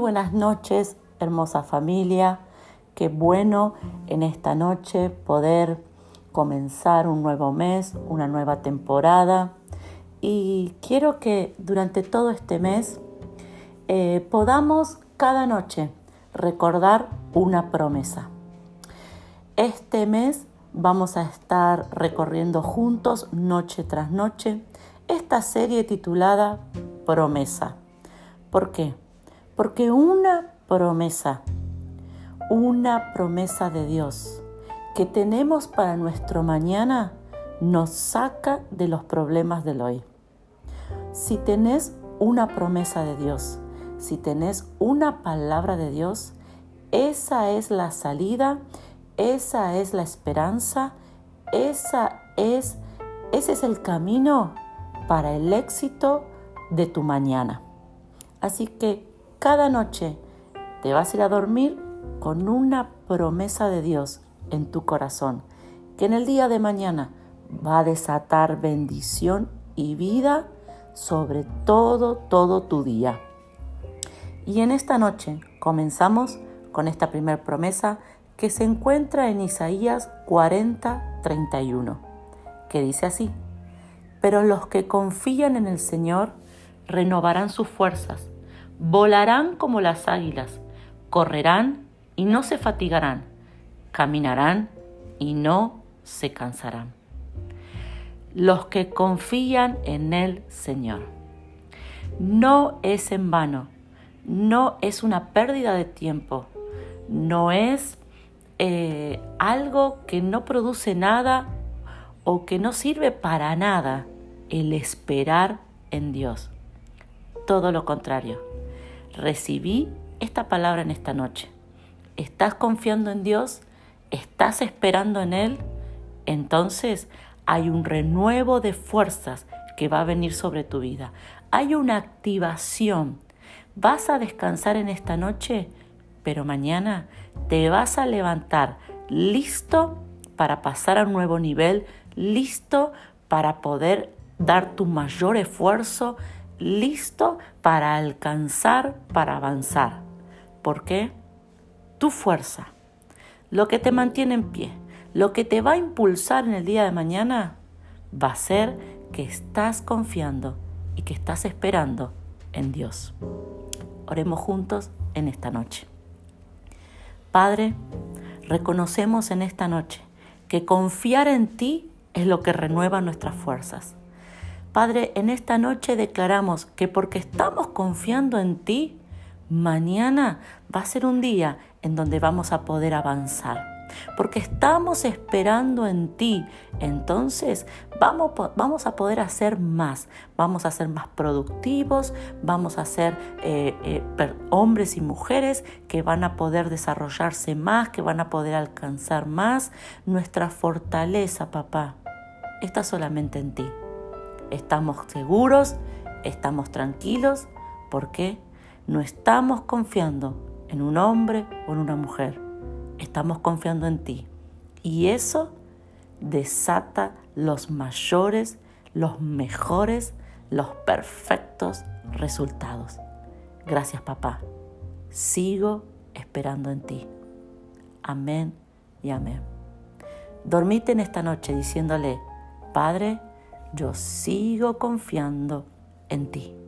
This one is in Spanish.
buenas noches, hermosa familia. Qué bueno en esta noche poder comenzar un nuevo mes, una nueva temporada. Y quiero que durante todo este mes eh, podamos cada noche recordar una promesa. Este mes vamos a estar recorriendo juntos noche tras noche esta serie titulada Promesa. ¿Por qué? Porque una promesa, una promesa de Dios que tenemos para nuestro mañana nos saca de los problemas del hoy. Si tenés una promesa de Dios, si tenés una palabra de Dios, esa es la salida, esa es la esperanza, esa es, ese es el camino para el éxito de tu mañana. Así que cada noche te vas a ir a dormir con una promesa de Dios en tu corazón, que en el día de mañana va a desatar bendición y vida sobre todo, todo tu día. Y en esta noche comenzamos con esta primera promesa que se encuentra en Isaías 40, 31, que dice así, pero los que confían en el Señor renovarán sus fuerzas Volarán como las águilas, correrán y no se fatigarán, caminarán y no se cansarán. Los que confían en el Señor. No es en vano, no es una pérdida de tiempo, no es eh, algo que no produce nada o que no sirve para nada el esperar en Dios. Todo lo contrario recibí esta palabra en esta noche. ¿Estás confiando en Dios? ¿Estás esperando en Él? Entonces hay un renuevo de fuerzas que va a venir sobre tu vida. Hay una activación. Vas a descansar en esta noche, pero mañana te vas a levantar listo para pasar a un nuevo nivel, listo para poder dar tu mayor esfuerzo, listo para alcanzar, para avanzar. ¿Por qué? Tu fuerza, lo que te mantiene en pie, lo que te va a impulsar en el día de mañana, va a ser que estás confiando y que estás esperando en Dios. Oremos juntos en esta noche. Padre, reconocemos en esta noche que confiar en ti es lo que renueva nuestras fuerzas. Padre, en esta noche declaramos que porque estamos confiando en ti, mañana va a ser un día en donde vamos a poder avanzar. Porque estamos esperando en ti, entonces vamos, vamos a poder hacer más, vamos a ser más productivos, vamos a ser eh, eh, hombres y mujeres que van a poder desarrollarse más, que van a poder alcanzar más. Nuestra fortaleza, papá, está solamente en ti estamos seguros, estamos tranquilos, porque no estamos confiando en un hombre o en una mujer, estamos confiando en ti. Y eso desata los mayores, los mejores, los perfectos resultados. Gracias papá. Sigo esperando en ti. Amén y amén. Dormite en esta noche diciéndole, Padre, yo sigo confiando en ti.